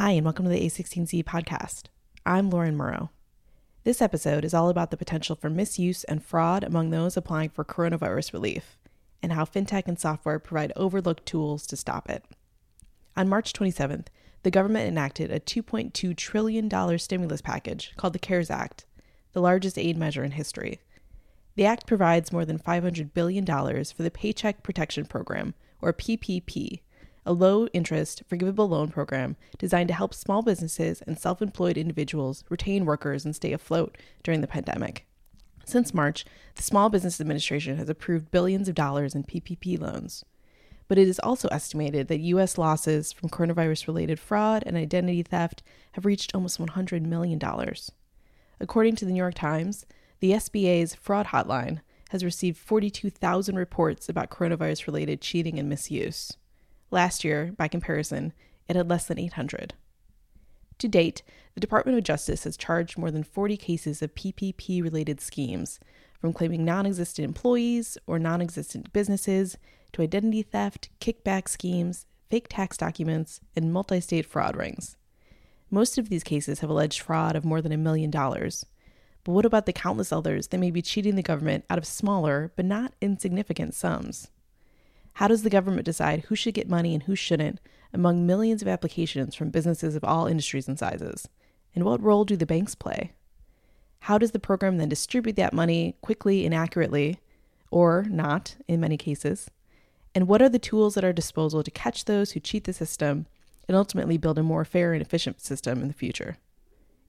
Hi, and welcome to the A16Z podcast. I'm Lauren Murrow. This episode is all about the potential for misuse and fraud among those applying for coronavirus relief, and how fintech and software provide overlooked tools to stop it. On March 27th, the government enacted a $2.2 trillion stimulus package called the CARES Act, the largest aid measure in history. The act provides more than $500 billion for the Paycheck Protection Program, or PPP, a low interest, forgivable loan program designed to help small businesses and self employed individuals retain workers and stay afloat during the pandemic. Since March, the Small Business Administration has approved billions of dollars in PPP loans. But it is also estimated that U.S. losses from coronavirus related fraud and identity theft have reached almost $100 million. According to the New York Times, the SBA's fraud hotline has received 42,000 reports about coronavirus related cheating and misuse. Last year, by comparison, it had less than 800. To date, the Department of Justice has charged more than 40 cases of PPP related schemes, from claiming non existent employees or non existent businesses to identity theft, kickback schemes, fake tax documents, and multi state fraud rings. Most of these cases have alleged fraud of more than a million dollars. But what about the countless others that may be cheating the government out of smaller but not insignificant sums? How does the government decide who should get money and who shouldn't among millions of applications from businesses of all industries and sizes? And what role do the banks play? How does the program then distribute that money quickly and accurately, or not in many cases? And what are the tools at our disposal to catch those who cheat the system and ultimately build a more fair and efficient system in the future?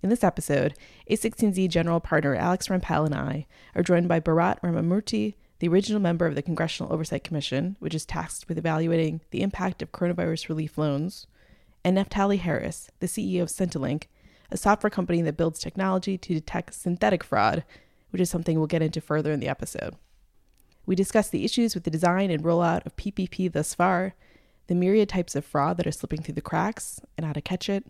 In this episode, A16Z General Partner Alex Rampell and I are joined by Bharat Ramamurti, the original member of the Congressional Oversight Commission, which is tasked with evaluating the impact of coronavirus relief loans, and Naftali Harris, the CEO of SentiLink, a software company that builds technology to detect synthetic fraud, which is something we'll get into further in the episode. We discuss the issues with the design and rollout of PPP thus far, the myriad types of fraud that are slipping through the cracks, and how to catch it,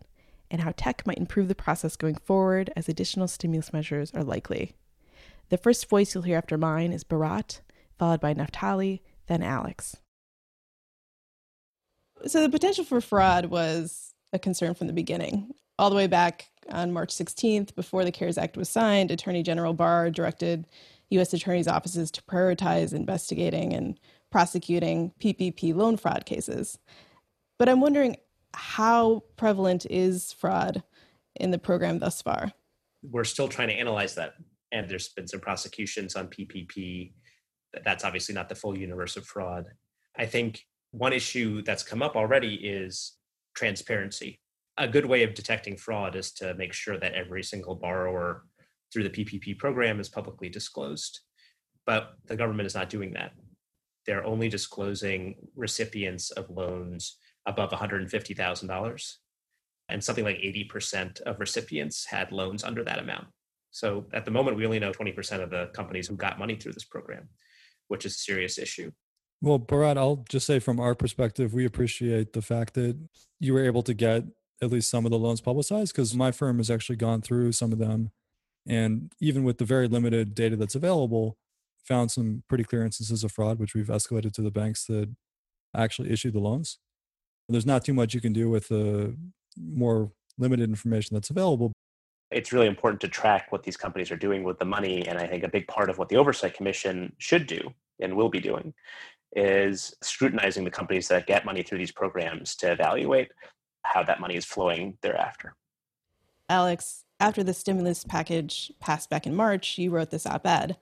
and how tech might improve the process going forward as additional stimulus measures are likely. The first voice you'll hear after mine is Bharat, followed by Naftali, then Alex. So the potential for fraud was a concern from the beginning. All the way back on March 16th, before the CARES Act was signed, Attorney General Barr directed U.S. attorneys' offices to prioritize investigating and prosecuting PPP loan fraud cases. But I'm wondering how prevalent is fraud in the program thus far? We're still trying to analyze that and there's been some prosecutions on PPP. That's obviously not the full universe of fraud. I think one issue that's come up already is transparency. A good way of detecting fraud is to make sure that every single borrower through the PPP program is publicly disclosed. But the government is not doing that. They're only disclosing recipients of loans above $150,000. And something like 80% of recipients had loans under that amount. So at the moment, we only know 20% of the companies who got money through this program, which is a serious issue. Well, Bharat, I'll just say from our perspective, we appreciate the fact that you were able to get at least some of the loans publicized because my firm has actually gone through some of them. And even with the very limited data that's available, found some pretty clear instances of fraud, which we've escalated to the banks that actually issued the loans. There's not too much you can do with the more limited information that's available it's really important to track what these companies are doing with the money. And I think a big part of what the Oversight Commission should do and will be doing is scrutinizing the companies that get money through these programs to evaluate how that money is flowing thereafter. Alex, after the stimulus package passed back in March, you wrote this op ed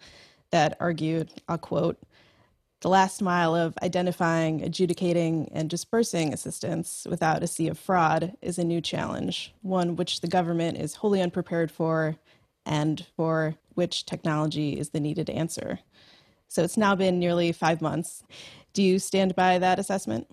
that argued, I'll quote, the last mile of identifying, adjudicating, and dispersing assistance without a sea of fraud is a new challenge, one which the government is wholly unprepared for and for which technology is the needed answer. So it's now been nearly five months. Do you stand by that assessment?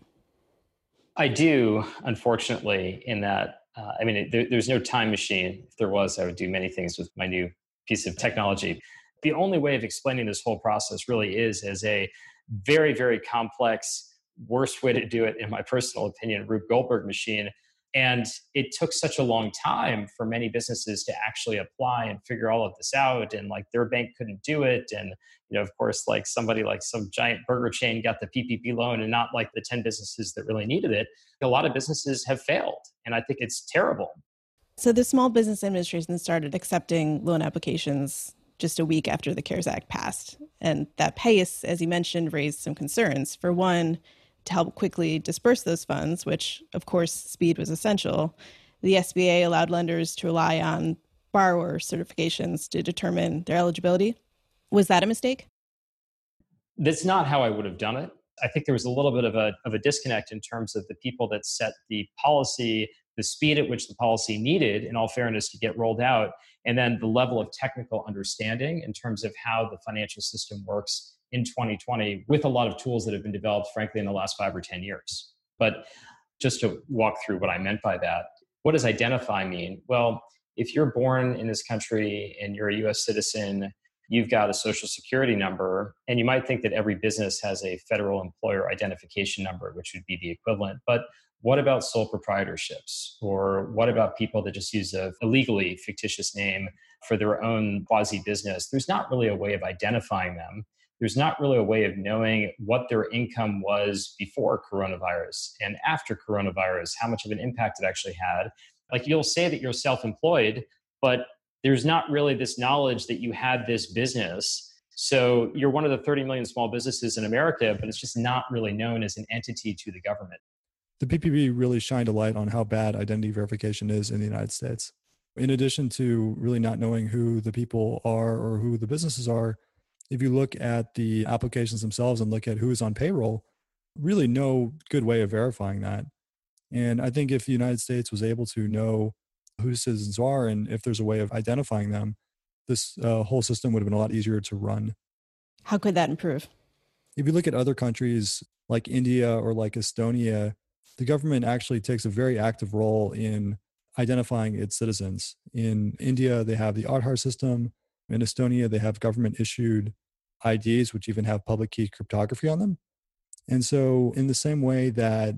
I do, unfortunately, in that, uh, I mean, there, there's no time machine. If there was, I would do many things with my new piece of technology. The only way of explaining this whole process really is as a very, very complex, worst way to do it, in my personal opinion, Rube Goldberg machine. And it took such a long time for many businesses to actually apply and figure all of this out. And like their bank couldn't do it. And, you know, of course, like somebody like some giant burger chain got the PPP loan and not like the 10 businesses that really needed it. A lot of businesses have failed. And I think it's terrible. So the Small Business Administration started accepting loan applications just a week after the CARES Act passed. And that pace, as you mentioned, raised some concerns. For one, to help quickly disperse those funds, which of course speed was essential, the SBA allowed lenders to rely on borrower certifications to determine their eligibility. Was that a mistake? That's not how I would have done it. I think there was a little bit of a, of a disconnect in terms of the people that set the policy, the speed at which the policy needed, in all fairness, to get rolled out, and then the level of technical understanding in terms of how the financial system works in 2020 with a lot of tools that have been developed, frankly, in the last five or 10 years. But just to walk through what I meant by that, what does identify mean? Well, if you're born in this country and you're a US citizen, you've got a social security number, and you might think that every business has a federal employer identification number, which would be the equivalent. But what about sole proprietorships? Or what about people that just use a, a legally fictitious name for their own quasi business? There's not really a way of identifying them there's not really a way of knowing what their income was before coronavirus and after coronavirus, how much of an impact it actually had. Like you'll say that you're self employed, but there's not really this knowledge that you had this business. So you're one of the 30 million small businesses in America, but it's just not really known as an entity to the government. The PPP really shined a light on how bad identity verification is in the United States. In addition to really not knowing who the people are or who the businesses are, if you look at the applications themselves and look at who is on payroll, really no good way of verifying that. And I think if the United States was able to know who citizens are and if there's a way of identifying them, this uh, whole system would have been a lot easier to run. How could that improve? If you look at other countries like India or like Estonia, the government actually takes a very active role in identifying its citizens. In India, they have the Aadhaar system. In Estonia, they have government issued IDs, which even have public key cryptography on them. And so, in the same way that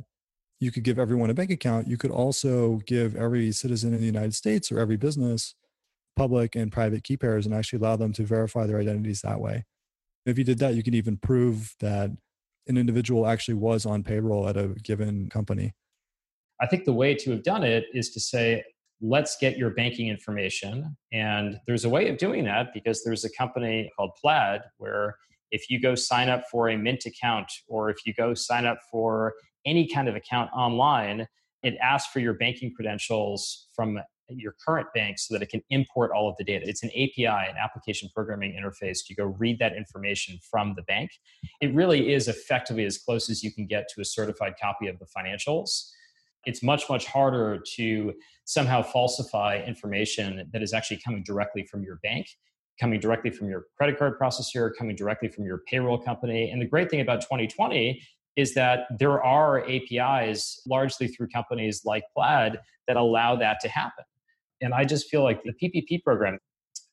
you could give everyone a bank account, you could also give every citizen in the United States or every business public and private key pairs and actually allow them to verify their identities that way. If you did that, you could even prove that an individual actually was on payroll at a given company. I think the way to have done it is to say, let's get your banking information. And there's a way of doing that because there's a company called Plaid where if you go sign up for a Mint account or if you go sign up for any kind of account online, it asks for your banking credentials from your current bank so that it can import all of the data. It's an API, an application programming interface. You go read that information from the bank. It really is effectively as close as you can get to a certified copy of the financials it's much much harder to somehow falsify information that is actually coming directly from your bank coming directly from your credit card processor coming directly from your payroll company and the great thing about 2020 is that there are apis largely through companies like plaid that allow that to happen and i just feel like the ppp program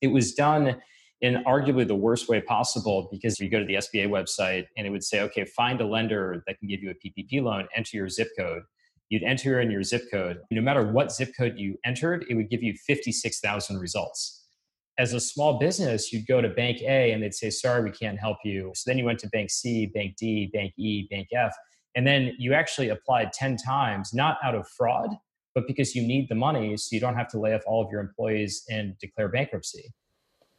it was done in arguably the worst way possible because you go to the SBA website and it would say, okay, find a lender that can give you a PPP loan, enter your zip code you'd enter in your zip code. No matter what zip code you entered, it would give you 56,000 results. As a small business, you'd go to bank A and they'd say, sorry, we can't help you. So then you went to bank C, bank D, bank E, bank F. And then you actually applied 10 times, not out of fraud, but because you need the money so you don't have to lay off all of your employees and declare bankruptcy.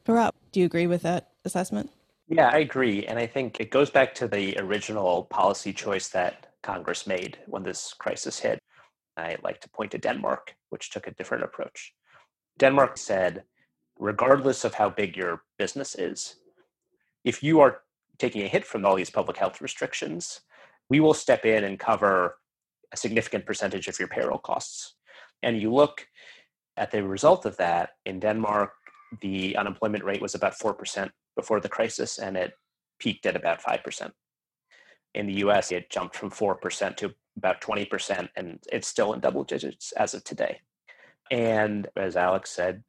Bharat, do you agree with that assessment? Yeah, I agree. And I think it goes back to the original policy choice that Congress made when this crisis hit. I like to point to Denmark, which took a different approach. Denmark said, regardless of how big your business is, if you are taking a hit from all these public health restrictions, we will step in and cover a significant percentage of your payroll costs. And you look at the result of that in Denmark, the unemployment rate was about 4% before the crisis, and it peaked at about 5% in the US, it jumped from 4% to about 20%, and it's still in double digits as of today. And as Alex said,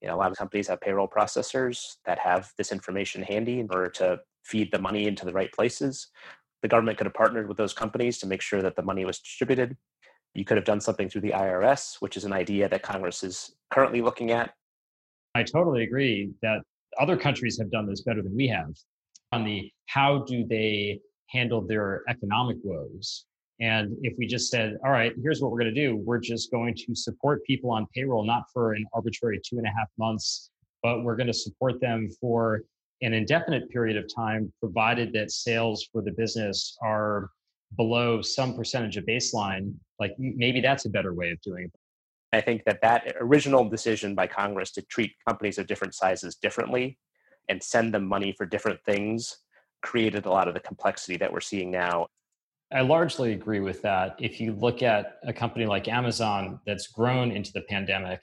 you know, a lot of companies have payroll processors that have this information handy in order to feed the money into the right places. The government could have partnered with those companies to make sure that the money was distributed. You could have done something through the IRS, which is an idea that Congress is currently looking at. I totally agree that other countries have done this better than we have on the how do they handle their economic woes. And if we just said, all right, here's what we're going to do, we're just going to support people on payroll, not for an arbitrary two and a half months, but we're going to support them for an indefinite period of time, provided that sales for the business are below some percentage of baseline. Like maybe that's a better way of doing it. I think that that original decision by Congress to treat companies of different sizes differently and send them money for different things created a lot of the complexity that we're seeing now. I largely agree with that. If you look at a company like Amazon that's grown into the pandemic,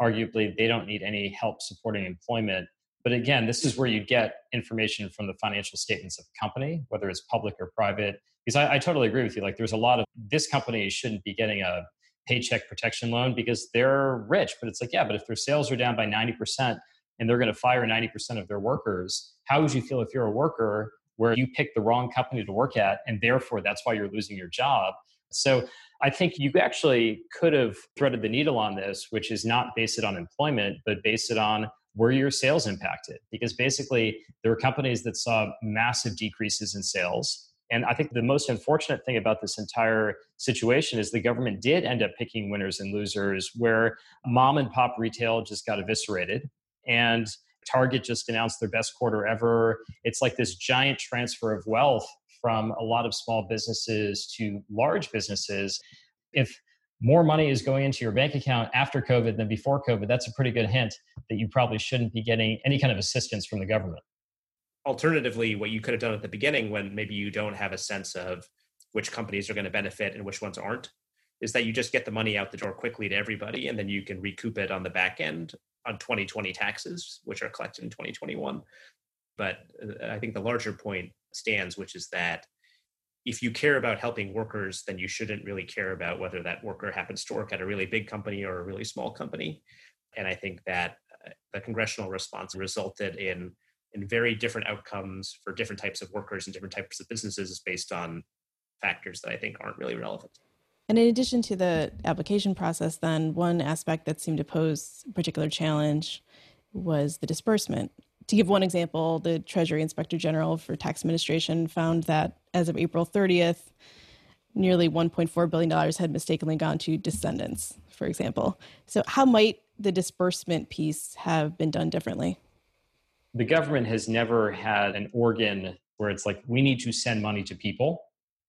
arguably they don't need any help supporting employment. But again, this is where you get information from the financial statements of the company, whether it's public or private. Because I, I totally agree with you. Like, there's a lot of this company shouldn't be getting a paycheck protection loan because they're rich. But it's like, yeah, but if their sales are down by 90% and they're going to fire 90% of their workers, how would you feel if you're a worker where you picked the wrong company to work at and therefore that's why you're losing your job? So I think you actually could have threaded the needle on this, which is not based it on employment, but based it on were your sales impacted? Because basically, there were companies that saw massive decreases in sales and I think the most unfortunate thing about this entire situation is the government did end up picking winners and losers, where mom and pop retail just got eviscerated. And Target just announced their best quarter ever. It's like this giant transfer of wealth from a lot of small businesses to large businesses. If more money is going into your bank account after COVID than before COVID, that's a pretty good hint that you probably shouldn't be getting any kind of assistance from the government alternatively, what you could have done at the beginning when maybe you don't have a sense of which companies are going to benefit and which ones aren't, is that you just get the money out the door quickly to everybody and then you can recoup it on the back end on 2020 taxes, which are collected in 2021. But uh, I think the larger point stands, which is that if you care about helping workers, then you shouldn't really care about whether that worker happens to work at a really big company or a really small company. And I think that uh, the congressional response resulted in and very different outcomes for different types of workers and different types of businesses based on factors that I think aren't really relevant. And in addition to the application process, then one aspect that seemed to pose a particular challenge was the disbursement. To give one example, the Treasury Inspector General for Tax Administration found that as of April 30th, nearly $1.4 billion had mistakenly gone to decedents, for example. So, how might the disbursement piece have been done differently? the government has never had an organ where it's like we need to send money to people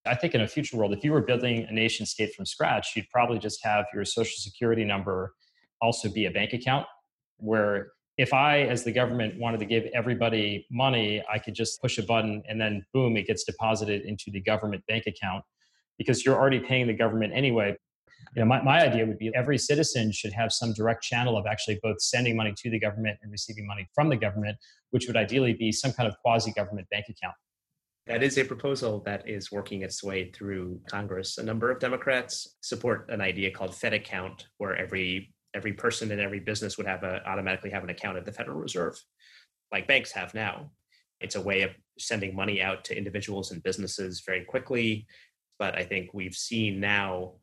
i think in a future world if you were building a nation state from scratch you'd probably just have your social security number also be a bank account where if i as the government wanted to give everybody money i could just push a button and then boom it gets deposited into the government bank account because you're already paying the government anyway you know, my, my idea would be every citizen should have some direct channel of actually both sending money to the government and receiving money from the government, which would ideally be some kind of quasi government bank account. That is a proposal that is working its way through Congress. A number of Democrats support an idea called Fed account, where every every person and every business would have a, automatically have an account at the Federal Reserve, like banks have now. It's a way of sending money out to individuals and businesses very quickly. But I think we've seen now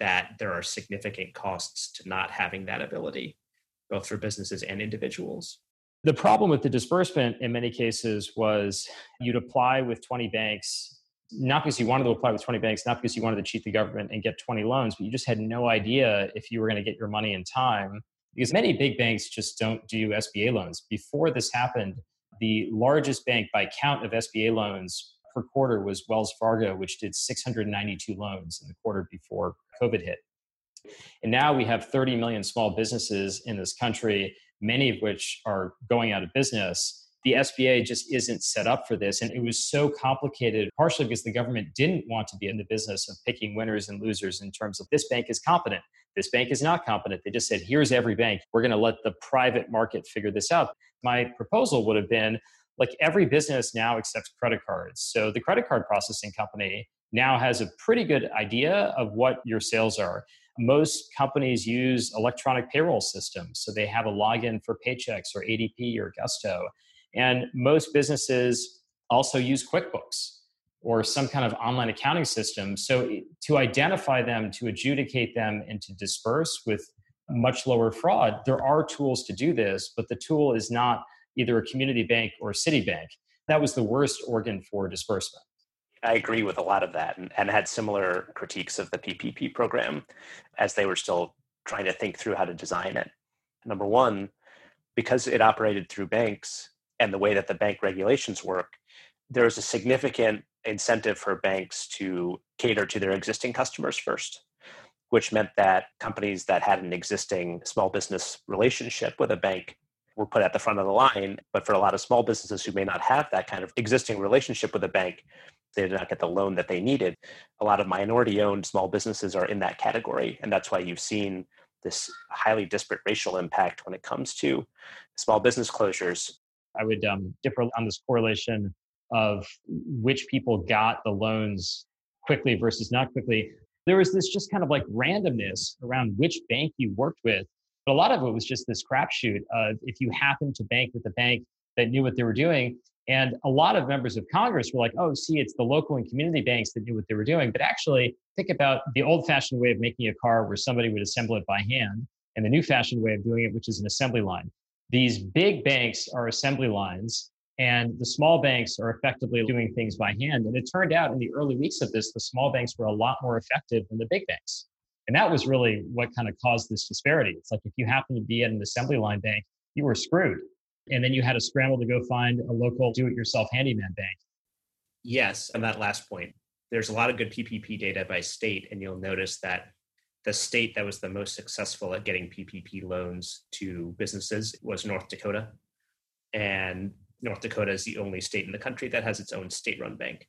that there are significant costs to not having that ability, both for businesses and individuals. The problem with the disbursement in many cases was you'd apply with 20 banks, not because you wanted to apply with 20 banks, not because you wanted to cheat the government and get 20 loans, but you just had no idea if you were going to get your money in time. Because many big banks just don't do SBA loans. Before this happened, the largest bank by count of SBA loans per quarter was Wells Fargo, which did 692 loans in the quarter before COVID hit. And now we have 30 million small businesses in this country, many of which are going out of business. The SBA just isn't set up for this. And it was so complicated, partially because the government didn't want to be in the business of picking winners and losers in terms of this bank is competent, this bank is not competent. They just said, here's every bank. We're going to let the private market figure this out. My proposal would have been like every business now accepts credit cards. So the credit card processing company now has a pretty good idea of what your sales are. Most companies use electronic payroll systems, so they have a login for Paychex or ADP or Gusto. And most businesses also use QuickBooks. or some kind of online accounting system. So to identify them, to adjudicate them, and to disperse with much lower fraud, there are tools to do this, but the tool is not either a community bank or a Citibank. That was the worst organ for disbursement. I agree with a lot of that and, and had similar critiques of the PPP program as they were still trying to think through how to design it. Number one, because it operated through banks and the way that the bank regulations work, there's a significant incentive for banks to cater to their existing customers first, which meant that companies that had an existing small business relationship with a bank were put at the front of the line. But for a lot of small businesses who may not have that kind of existing relationship with a bank, they did not get the loan that they needed. A lot of minority owned small businesses are in that category. And that's why you've seen this highly disparate racial impact when it comes to small business closures. I would um, differ on this correlation of which people got the loans quickly versus not quickly. There was this just kind of like randomness around which bank you worked with. But a lot of it was just this crapshoot of if you happened to bank with a bank that knew what they were doing. And a lot of members of Congress were like, oh, see, it's the local and community banks that knew what they were doing. But actually, think about the old fashioned way of making a car where somebody would assemble it by hand and the new fashioned way of doing it, which is an assembly line. These big banks are assembly lines and the small banks are effectively doing things by hand. And it turned out in the early weeks of this, the small banks were a lot more effective than the big banks. And that was really what kind of caused this disparity. It's like if you happen to be at an assembly line bank, you were screwed. And then you had to scramble to go find a local do it yourself handyman bank. Yes. And that last point, there's a lot of good PPP data by state. And you'll notice that the state that was the most successful at getting PPP loans to businesses was North Dakota. And North Dakota is the only state in the country that has its own state run bank.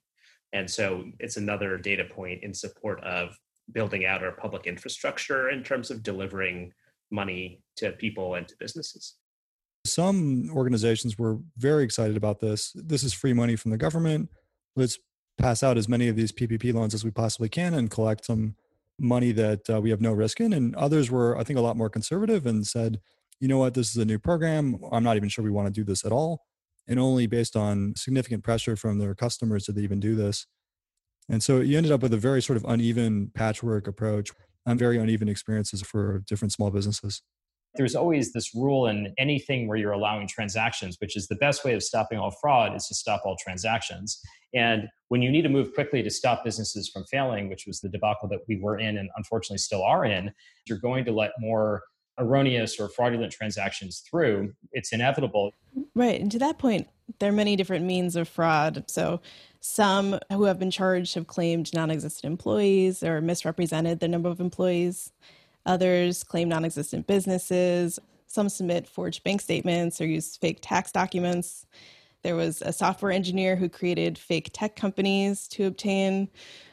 And so it's another data point in support of building out our public infrastructure in terms of delivering money to people and to businesses. Some organizations were very excited about this. This is free money from the government. Let's pass out as many of these PPP loans as we possibly can and collect some money that uh, we have no risk in. And others were, I think, a lot more conservative and said, you know what, this is a new program. I'm not even sure we want to do this at all and only based on significant pressure from their customers did they even do this. And so you ended up with a very sort of uneven patchwork approach and very uneven experiences for different small businesses. There's always this rule in anything where you're allowing transactions, which is the best way of stopping all fraud is to stop all transactions. And when you need to move quickly to stop businesses from failing, which was the debacle that we were in and unfortunately still are in, you're going to let more erroneous or fraudulent transactions through, it's inevitable. Right. And to that point, there are many different means of fraud. So some who have been charged have claimed non existent employees or misrepresented the number of employees. Others claim non existent businesses. Some submit forged bank statements or use fake tax documents. There was a software engineer who created fake tech companies to obtain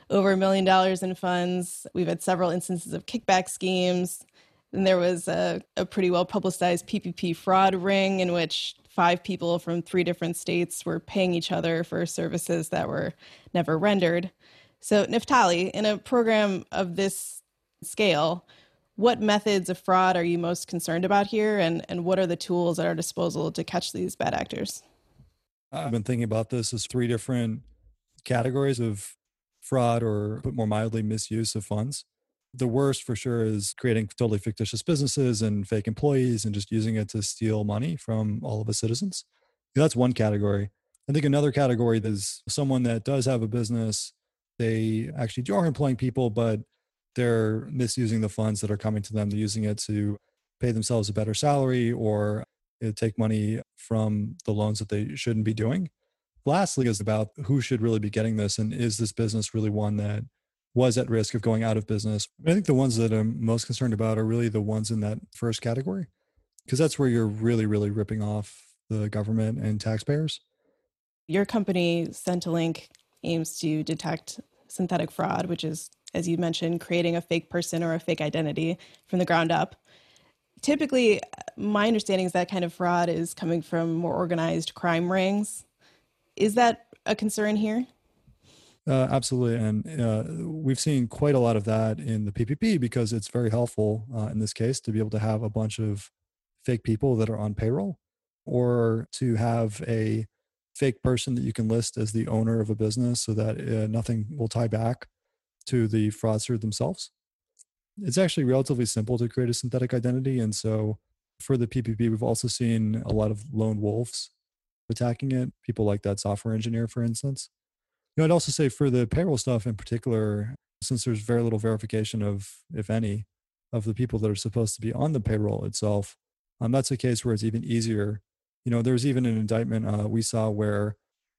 over a million dollars in funds. We've had several instances of kickback schemes. And there was a, a pretty well publicized PPP fraud ring in which five people from three different states were paying each other for services that were never rendered. So, Naftali, in a program of this scale, what methods of fraud are you most concerned about here, and, and what are the tools at our disposal to catch these bad actors? I've been thinking about this as three different categories of fraud or, put more mildly, misuse of funds the worst for sure is creating totally fictitious businesses and fake employees and just using it to steal money from all of us citizens. That's one category. I think another category is someone that does have a business. They actually are employing people, but they're misusing the funds that are coming to them. They're using it to pay themselves a better salary or uh, take money from the loans that they shouldn't be doing. Lastly, is about who should really be getting this and is this business really one that was at risk of going out of business. I think the ones that I'm most concerned about are really the ones in that first category, because that's where you're really, really ripping off the government and taxpayers. Your company, SentiLink, aims to detect synthetic fraud, which is, as you mentioned, creating a fake person or a fake identity from the ground up. Typically, my understanding is that kind of fraud is coming from more organized crime rings. Is that a concern here? Uh, absolutely. And uh, we've seen quite a lot of that in the PPP because it's very helpful uh, in this case to be able to have a bunch of fake people that are on payroll or to have a fake person that you can list as the owner of a business so that uh, nothing will tie back to the fraudster themselves. It's actually relatively simple to create a synthetic identity. And so for the PPP, we've also seen a lot of lone wolves attacking it, people like that software engineer, for instance. You know, I'd also say for the payroll stuff in particular, since there's very little verification of, if any, of the people that are supposed to be on the payroll itself, um, that's a case where it's even easier. You know, there's even an indictment uh, we saw where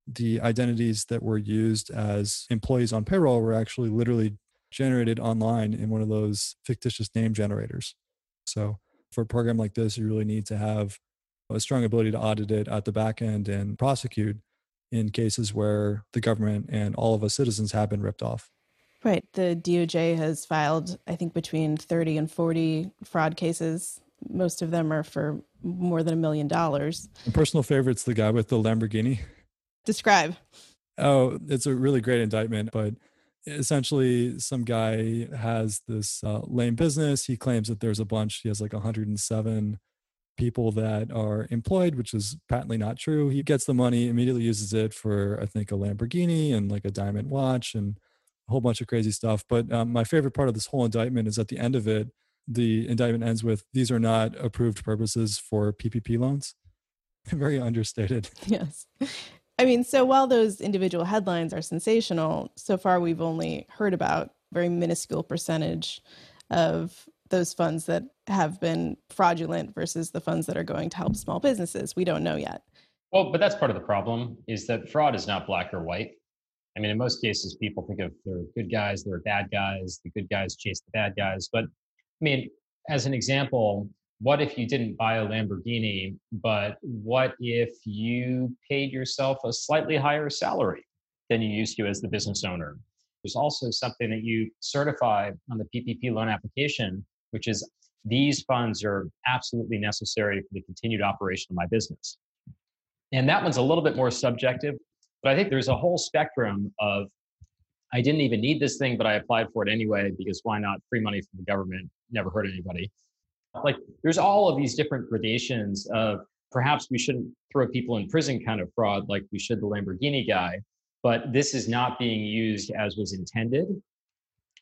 the identities that were used as employees on payroll were actually literally generated online in one of those fictitious name generators. So for a program like this, you really need to have a strong ability to audit it at the back end and prosecute in cases where the government and all of us citizens have been ripped off. Right. The DOJ has filed, I think, between 30 and 40 fraud cases. Most of them are for more than a million dollars. Personal favorite's the guy with the Lamborghini. Describe. Oh, it's a really great indictment, but essentially some guy has this uh, lame business. He claims that there's a bunch he has like 107 people that are employed which is patently not true. He gets the money immediately uses it for i think a lamborghini and like a diamond watch and a whole bunch of crazy stuff. But um, my favorite part of this whole indictment is at the end of it the indictment ends with these are not approved purposes for ppp loans. Very understated. Yes I mean, so while those individual headlines are sensational, so far we've only heard about very minuscule percentage of those funds that have been fraudulent versus the funds that are going to help small businesses. We don't know yet. Well, but that's part of the problem is that fraud is not black or white. I mean, in most cases, people think of there are good guys, there are bad guys, the good guys chase the bad guys. But I mean, as an example, what if you didn't buy a Lamborghini, but what if you paid yourself a slightly higher salary than you used to as the business owner? There's also something that you certify on the PPP loan application, which is these funds are absolutely necessary for the continued operation of my business. And that one's a little bit more subjective, but I think there's a whole spectrum of I didn't even need this thing, but I applied for it anyway because why not? Free money from the government never hurt anybody. Like there's all of these different gradations of perhaps we shouldn't throw people in prison kind of fraud like we should the Lamborghini guy, but this is not being used as was intended.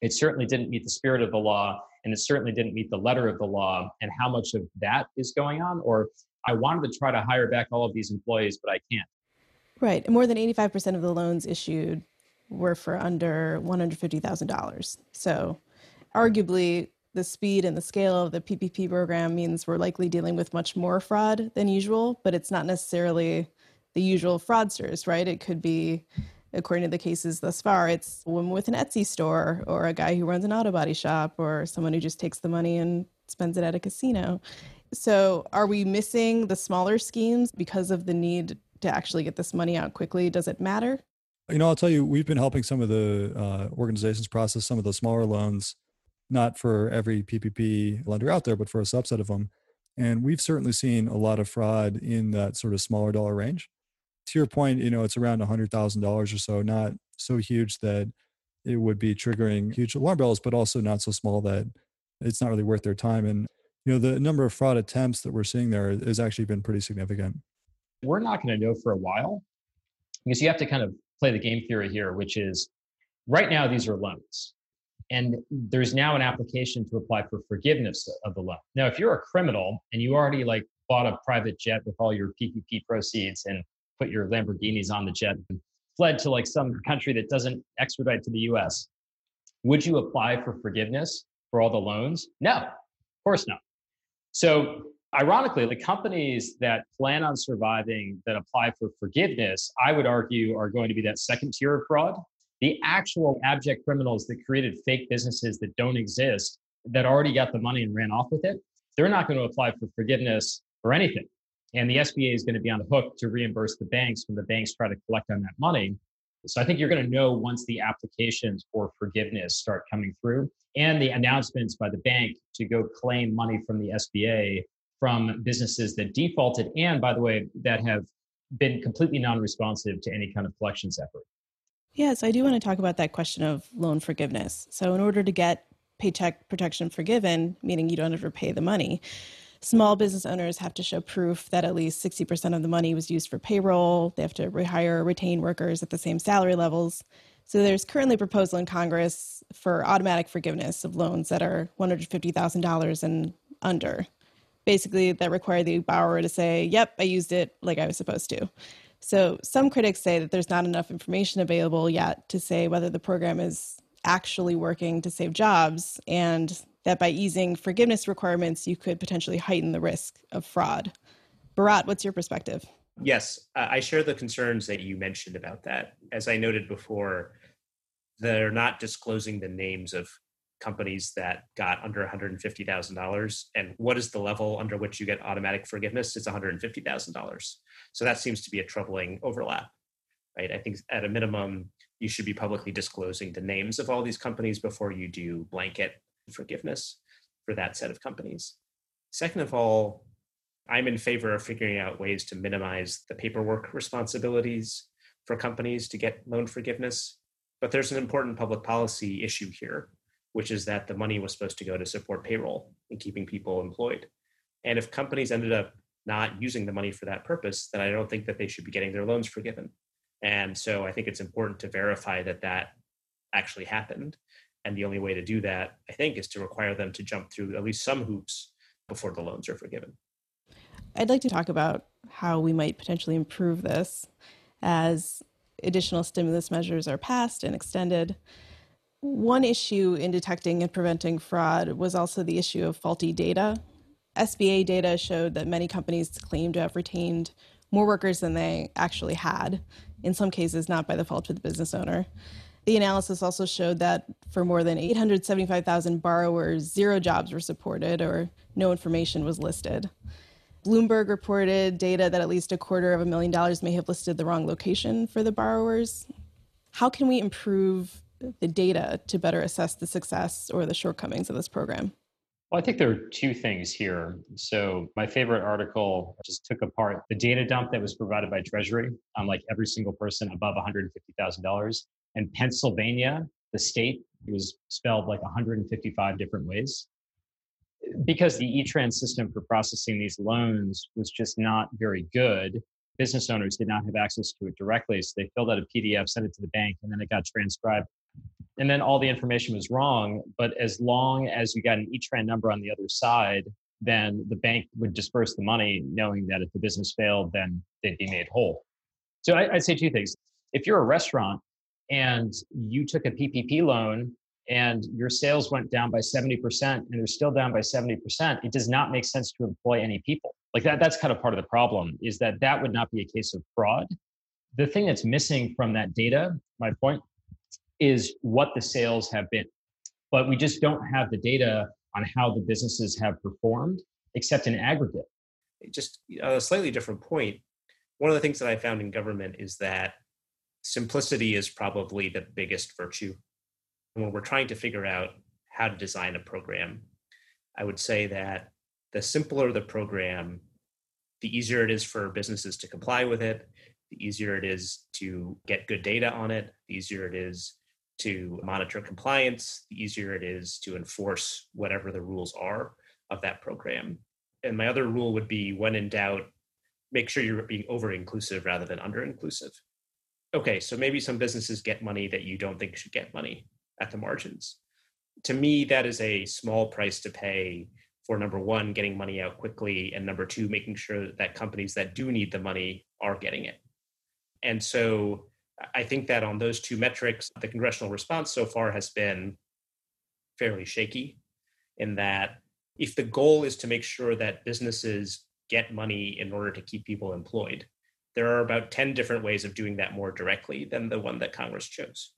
It certainly didn't meet the spirit of the law, and it certainly didn't meet the letter of the law. And how much of that is going on? Or I wanted to try to hire back all of these employees, but I can't. Right. More than 85% of the loans issued were for under $150,000. So, arguably, the speed and the scale of the PPP program means we're likely dealing with much more fraud than usual, but it's not necessarily the usual fraudsters, right? It could be, according to the cases thus far, it's a woman with an Etsy store or a guy who runs an auto body shop or someone who just takes the money and spends it at a casino. So, are we missing the smaller schemes because of the need to actually get this money out quickly? Does it matter? You know, I'll tell you, we've been helping some of the uh, organizations process some of the smaller loans not for every PPP lender out there, but for a subset of them. And we've certainly seen a lot of fraud in that sort of smaller dollar range. To your point, you know, it's around $100,000 or so, not so huge that it would be triggering huge alarm bells, but also not so small that it's not really worth their time. And, you know, the number of fraud attempts that we're seeing there has actually been pretty significant. We're not going to know for a while because you have to kind of play the game theory here, which is right now, these are loans and there's now an application to apply for forgiveness of the loan. Now, if you're a criminal and you already like bought a private jet with all your PPP proceeds and put your Lamborghinis on the jet and fled to like some country that doesn't extradite to the US, would you apply for forgiveness for all the loans? No, of course not. So, ironically, the companies that plan on surviving that apply for forgiveness, I would argue, are going to be that second tier of fraud the actual abject criminals that created fake businesses that don't exist, that already got the money and ran off with it, they're not going to apply for forgiveness or anything. And the SBA is going to be on the hook to reimburse the banks when the banks try to collect on that money. So I think you're going to know once the applications for forgiveness start coming through and the announcements by the bank to go claim money from the SBA from businesses that defaulted and, by the way, that have been completely non responsive to any kind of collections effort. Yes, I do want to talk about that question of loan forgiveness. So, in order to get paycheck protection forgiven, meaning you don't have to pay the money, Small business owners have to show proof that at least 60% of the money was used for payroll. They have to rehire or retain workers at the same salary levels. So there's currently a proposal in Congress for automatic forgiveness of loans that are $150,000 and under. Basically, that require the borrower to say, Yep, I used it like I was supposed to. So some critics say that there's not enough information available yet to say whether the program is actually working to save jobs and that by easing forgiveness requirements, you could potentially heighten the risk of fraud. Bharat, what's your perspective? Yes, I share the concerns that you mentioned about that. As I noted before, they're not disclosing the names of companies that got under $150,000. And what is the level under which you get automatic forgiveness? It's $150,000. So that seems to be a troubling overlap, right? I think at a minimum, you should be publicly disclosing the names of all these companies before you do blanket forgiveness for that set of companies. Second of all, I'm in favor of figuring out ways to minimize the paperwork responsibilities for companies to get loan forgiveness. But there's an important public policy issue here, which is that the money was supposed to go to support payroll and keeping people employed. And if companies ended up not using the money for that purpose, then I don't think that they should be getting their loans forgiven. And so I think it's important to verify that that actually happened. And the only way to do that, I think, is to require them to jump through at least some hoops before the loans are forgiven. I'd like to talk about how we might potentially improve this as additional stimulus measures are passed and extended. One issue in detecting and preventing fraud was also the issue of faulty data. SBA data showed that many companies claimed to have retained more workers than they actually had, in some cases, not by the fault of the business owner. The analysis also showed that for more than 875,000 borrowers, zero jobs were supported or no information was listed. Bloomberg reported data that at least a quarter of a million dollars may have listed the wrong location for the borrowers. How can we improve the data to better assess the success or the shortcomings of this program? Well, I think there are two things here. So, my favorite article just took apart the data dump that was provided by Treasury on like every single person above $150,000. And Pennsylvania, the state, was spelled like 155 different ways because the e-trans system for processing these loans was just not very good business owners did not have access to it directly so they filled out a pdf sent it to the bank and then it got transcribed and then all the information was wrong but as long as you got an e-tran number on the other side then the bank would disperse the money knowing that if the business failed then they'd be made whole. So I, i'd say two things. If you're a restaurant and you took a ppp loan and your sales went down by 70% and they're still down by 70% it does not make sense to employ any people. Like that that's kind of part of the problem is that that would not be a case of fraud. The thing that's missing from that data my point is what the sales have been. But we just don't have the data on how the businesses have performed except in aggregate. Just a slightly different point. one of the things that i found in government is that simplicity is probably the biggest virtue. When we're trying to figure out how to design a program, I would say that the simpler the program, the easier it is for businesses to comply with it, the easier it is to get good data on it, the easier it is to monitor compliance, the easier it is to enforce whatever the rules are of that program. And my other rule would be when in doubt, make sure you're being over inclusive rather than under inclusive. Okay, so maybe some businesses get money that you don't think should get money at the margins. To me, that is a small price to pay for number one, getting money out quickly, and number two, making sure that companies that do need the money are getting it. And so I think that on those two metrics, the congressional response so far has been fairly shaky in that if the goal is to make sure that businesses get money in order to keep people employed, there are about 10 different ways of doing that more directly than the one that Congress chose.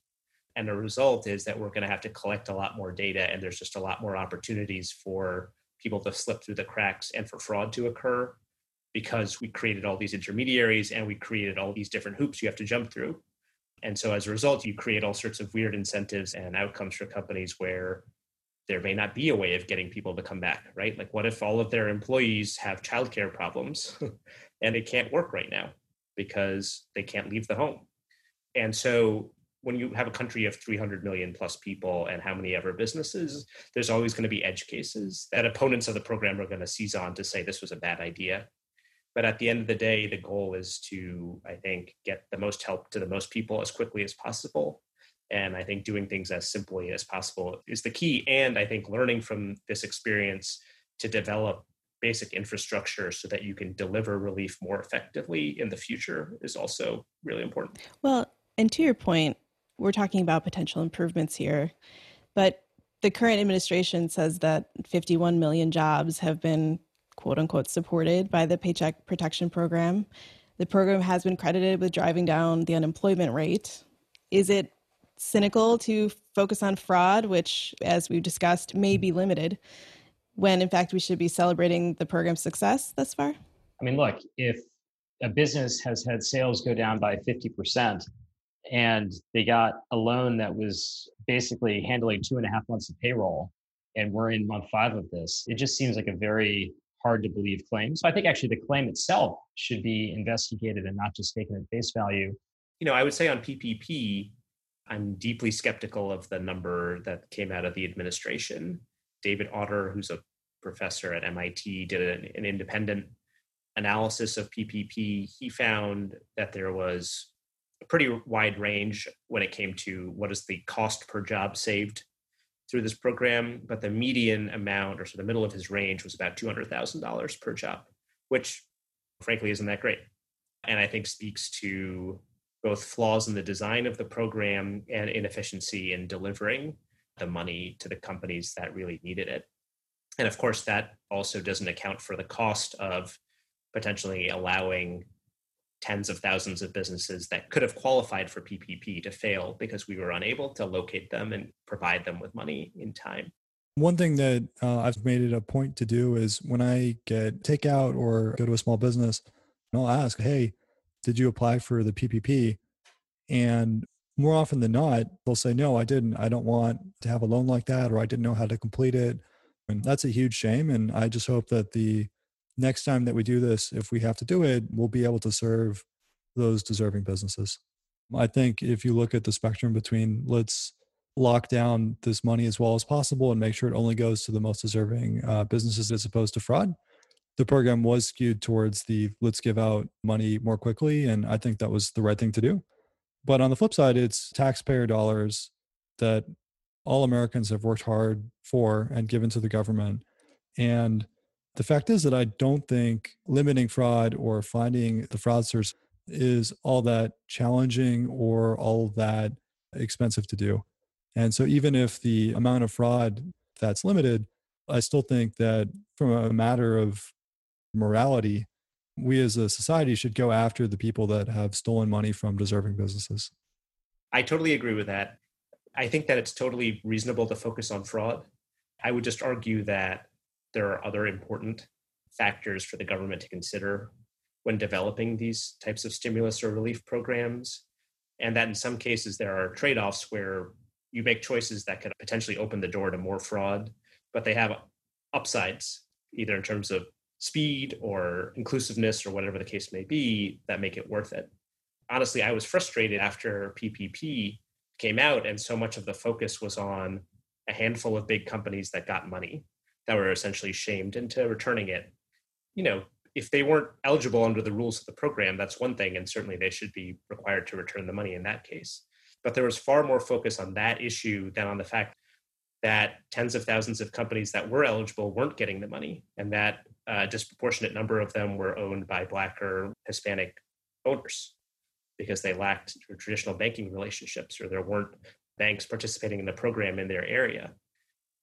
And the result is that we're going to have to collect a lot more data, and there's just a lot more opportunities for people to slip through the cracks and for fraud to occur because we created all these intermediaries and we created all these different hoops you have to jump through. And so as a result, you create all sorts of weird incentives and outcomes for companies where there may not be a way of getting people to come back, right? Like, what if all of their employees have childcare problems and they can't work right now because they can't leave the home? And so when you have a country of 300 million plus people and how many ever businesses, there's always going to be edge cases that opponents of the program are going to seize on to say this was a bad idea. But at the end of the day, the goal is to, I think, get the most help to the most people as quickly as possible. And I think doing things as simply as possible is the key. And I think learning from this experience to develop basic infrastructure so that you can deliver relief more effectively in the future is also really important. Well, and to your point, we're talking about potential improvements here, but the current administration says that 51 million jobs have been quote unquote supported by the Paycheck Protection Program. The program has been credited with driving down the unemployment rate. Is it cynical to focus on fraud, which, as we've discussed, may be limited, when in fact we should be celebrating the program's success thus far? I mean, look, if a business has had sales go down by 50%, and they got a loan that was basically handling two and a half months of payroll and we're in month five of this it just seems like a very hard to believe claim. So i think actually the claim itself should be investigated and not just taken at face value. You know i would say on ppp i'm deeply skeptical of the number that came out of the administration. David autor who's a professor at mit did an, an independent analysis of ppp he found that there was a pretty wide range when it came to what is the cost per job saved through this program, but the median amount, or so the middle of his range, was about $200,000 per job, which frankly isn't that great. And I think speaks to both flaws in the design of the program and inefficiency in delivering the money to the companies that really needed it. And of course, that also doesn't account for the cost of potentially allowing tens of thousands of businesses that could have qualified for PPP to fail because we were unable to locate them and provide them with money in time. One thing that uh, I've made it a point to do is when I get takeout or go to a small business, I'll ask, "Hey, did you apply for the PPP?" And more often than not, they'll say, "No, I didn't. I don't want to have a loan like that, or I didn't know how to complete it." And that's a huge shame. And I just hope that the next time that we do this, if we have to do it, we'll be able to serve those deserving businesses. I think if you look at the spectrum between let's lock down this money as well as possible and make sure it only goes to the most deserving uh, businesses as opposed to fraud, the program was skewed towards the let's give out money more quickly. And I think that was the right thing to do. But on the flip side, it's taxpayer dollars that all Americans have worked hard for and given to the government. And the fact is that I don't think limiting fraud or finding the fraudsters is all that challenging or all that expensive to do. And so, even if the amount of fraud that's limited, I still think that from a matter of morality, we as a society should go after the people that have stolen money from deserving businesses. I totally agree with that. I think that it's totally reasonable to focus on fraud. I would just argue that there are other important factors for the government to consider when developing these types of stimulus or relief programs. And that in some cases, there are trade offs where you make choices that could potentially open the door to more fraud, but they have upsides, either in terms of speed or inclusiveness or whatever the case may be, that make it worth it. Honestly, I was frustrated after PPP came out, and so much of the focus was on a handful of big companies that got money that were essentially shamed into returning it. You know, if they weren't eligible under the rules of the program, that's one thing, and certainly they should be required to return the money in that case. But there was far more focus on that issue than on the fact that tens of thousands of companies that were eligible weren't getting the money, and that a disproportionate number of them were owned by Black or Hispanic owners because they lacked traditional banking relationships or there weren't banks participating in the program in their area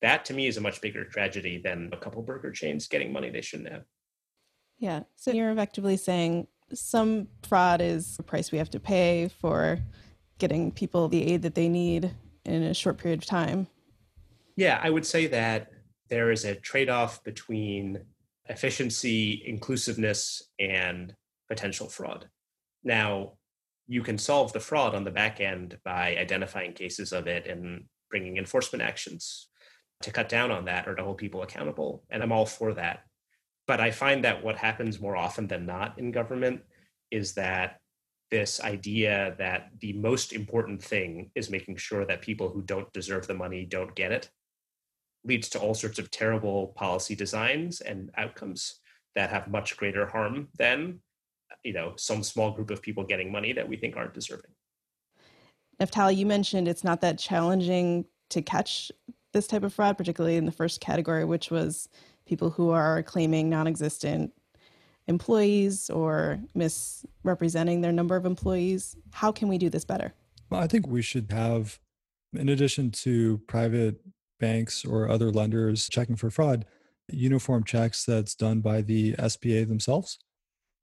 that to me is a much bigger tragedy than a couple burger chains getting money they shouldn't have. Yeah. So you're effectively saying some fraud is the price we have to pay for getting people the aid that they need in a short period of time. Yeah, I would say that there is a trade off between efficiency, inclusiveness, and potential fraud. Now, you can solve the fraud on the back end by identifying cases of it and bringing enforcement actions to cut down on that or to hold people accountable. And I'm all for that. But I find that what happens more often than not in government is that this idea that the most important thing is making sure that people who don't deserve the money don't get it leads to all sorts of terrible policy designs and outcomes that have much greater harm than you know some small group of people getting money that we think aren't deserving Naftali, you mentioned it's not that challenging to catch this type of fraud, particularly in the first category, which was people who are claiming non existent employees or misrepresenting their number of employees. How can we do this better? Well, I think we should have, in addition to private banks or other lenders checking for fraud, uniform checks that's done by the SBA themselves.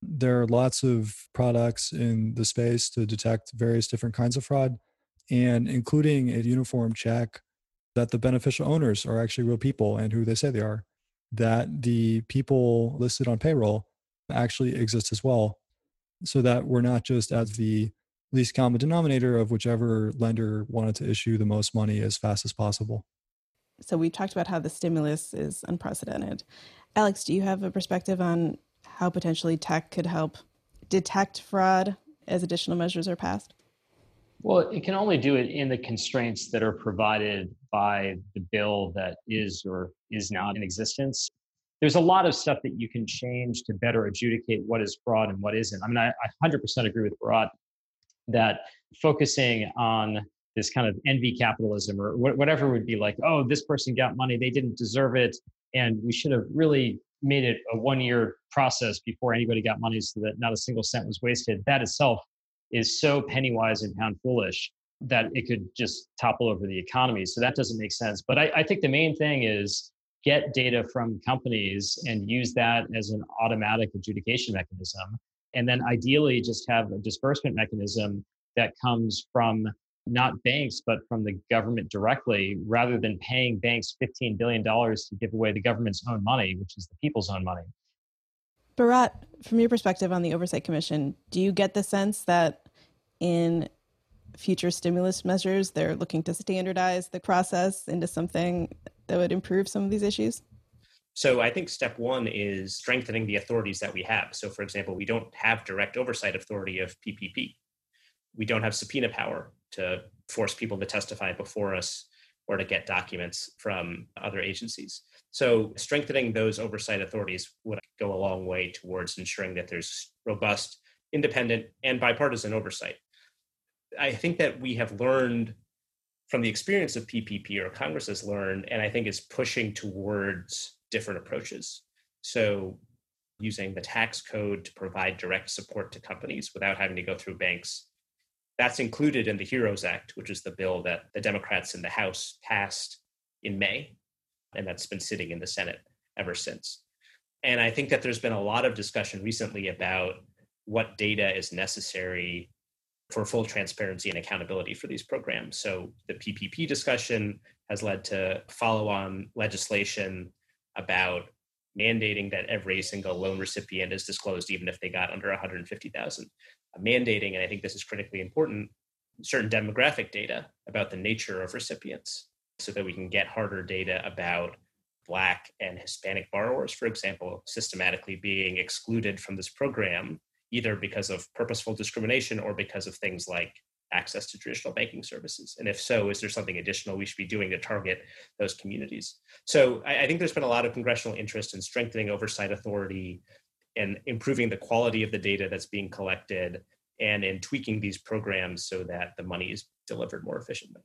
There are lots of products in the space to detect various different kinds of fraud, and including a uniform check that the beneficial owners are actually real people and who they say they are, that the people listed on payroll actually exist as well, so that we're not just at the least common denominator of whichever lender wanted to issue the most money as fast as possible. So we've talked about how the stimulus is unprecedented. Alex, do you have a perspective on how potentially tech could help detect fraud as additional measures are passed? Well, it can only do it in the constraints that are provided by the bill that is or is not in existence. There's a lot of stuff that you can change to better adjudicate what is fraud and what isn't. I mean, I, I 100% agree with Bharat that focusing on this kind of envy capitalism or whatever would be like, oh, this person got money, they didn't deserve it, and we should have really made it a one year process before anybody got money so that not a single cent was wasted. That itself is so penny wise and pound foolish that it could just topple over the economy. So that doesn't make sense. But I, I think the main thing is get data from companies and use that as an automatic adjudication mechanism. And then ideally just have a disbursement mechanism that comes from not banks, but from the government directly, rather than paying banks $15 billion to give away the government's own money, which is the people's own money. Bharat, from your perspective on the Oversight Commission, do you get the sense that in future stimulus measures, they're looking to standardize the process into something that would improve some of these issues? So I think step one is strengthening the authorities that we have. So, for example, we don't have direct oversight authority of PPP. We don't have subpoena power to force people to testify before us or to get documents from other agencies. So, strengthening those oversight authorities would go a long way towards ensuring that there's robust, independent, and bipartisan oversight. I think that we have learned from the experience of PPP, or Congress has learned, and I think is pushing towards different approaches. So, using the tax code to provide direct support to companies without having to go through banks that's included in the HEROES Act, which is the bill that the Democrats in the House passed in May, and that's been sitting in the Senate ever since. And I think that there's been a lot of discussion recently about what data is necessary for full transparency and accountability for these programs. So the PPP discussion has led to follow on legislation about mandating that every single loan recipient is disclosed even if they got under 150,000 uh, mandating, and I think this is critically important, certain demographic data about the nature of recipients so that we can get harder data about Black and Hispanic borrowers, for example, systematically being excluded from this program, either because of purposeful discrimination or because of things like access to traditional banking services? And if so, is there something additional we should be doing to target those communities? So I, I think there's been a lot of congressional interest in strengthening oversight authority, and improving the quality of the data that's being collected and in tweaking these programs so that the money is delivered more efficiently.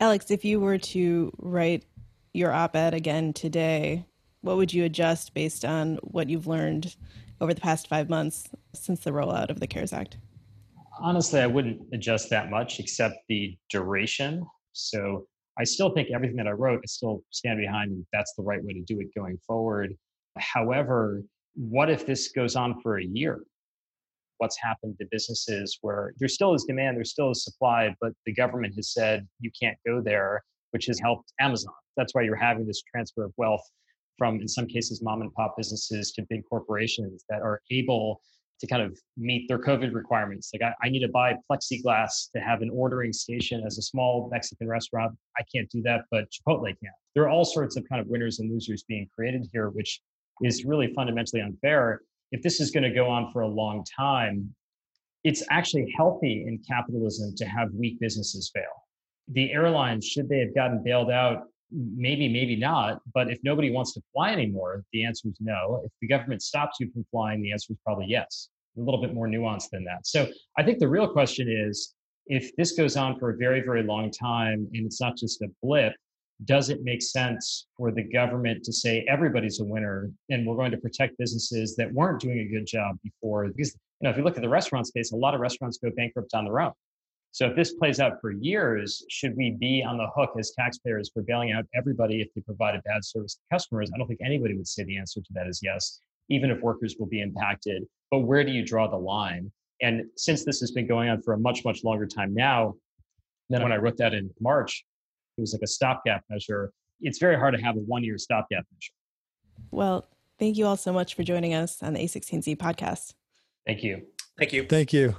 Alex, if you were to write your op ed again today, what would you adjust based on what you've learned over the past five months since the rollout of the CARES Act? Honestly, I wouldn't adjust that much except the duration. So I still think everything that I wrote, I still stand behind, and that's the right way to do it going forward. However, what if this goes on for a year? What's happened to businesses where there still is demand, there still is supply, but the government has said you can't go there, which has helped Amazon. That's why you're having this transfer of wealth from, in some cases, mom and pop businesses to big corporations that are able to kind of meet their COVID requirements. Like, I, I, need to buy plexiglass to have an ordering station as a small Mexican restaurant. I can't do that, but Chipotle can. There are all sorts of kind of winners and losers being created here, which is really fundamentally unfair. If this is going to go on for a long time, it's actually healthy in capitalism to have weak businesses fail. The airlines, should they have gotten bailed out? Maybe, maybe not. But if nobody wants to fly anymore, the answer is no. If the government stops you from flying, the answer is probably yes. A little bit more nuanced than that. So I think the real question is if this goes on for a very, very long time and it's not just a blip, does it make sense for the government to say everybody's a winner and we're going to protect businesses that weren't doing a good job before? Because you know, if you look at the restaurant space, a lot of restaurants go bankrupt on their own. So if this plays out for years, should we be on the hook as taxpayers for bailing out everybody if they provide a bad service to customers? I don't think anybody would say the answer to that is yes, even if workers will be impacted. But where do you draw the line? And since this has been going on for a much, much longer time now, then when I wrote that in March, it was like a stopgap measure. It's very hard to have a one year stopgap measure. Well, thank you all so much for joining us on the A16Z podcast. Thank you. Thank you. Thank you.